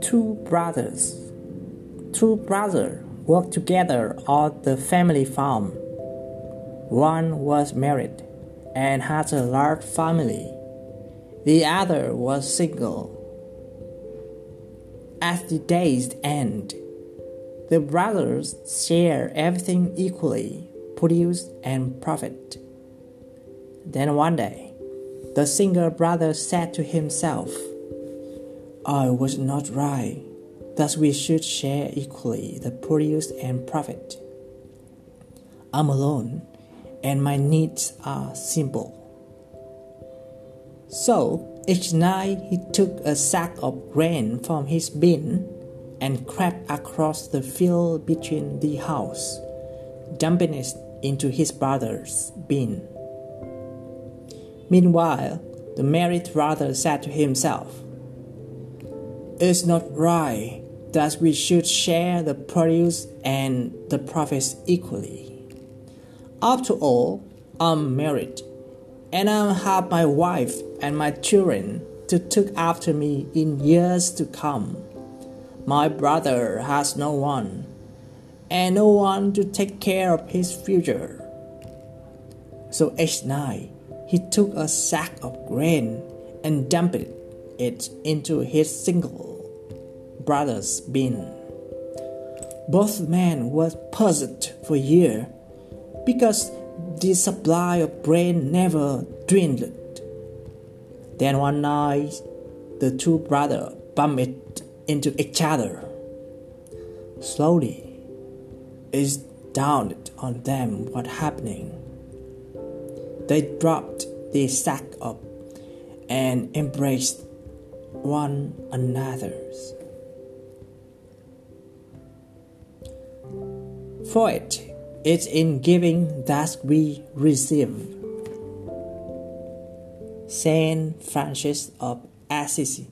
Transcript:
Two brothers. Two brothers worked together on the family farm. One was married and had a large family. The other was single. At the day's end, the brothers share everything equally, produce and profit. Then one day, the single brother said to himself, I was not right that we should share equally the produce and profit. I'm alone, and my needs are simple. So each night he took a sack of grain from his bin and crept across the field between the house, dumping it into his brother's bin. Meanwhile, the married brother said to himself, It's not right that we should share the produce and the profits equally. After all, I'm married, and I have my wife and my children to look after me in years to come. My brother has no one, and no one to take care of his future. So each night he took a sack of grain and dumped it into his single brother's bin. Both men were puzzled for a year because the supply of grain never dwindled. Then one night, the two brothers bumped into each other. Slowly, it dawned on them what happening. They dropped the sack up and embraced one another's. For it is in giving that we receive. Saint Francis of Assisi.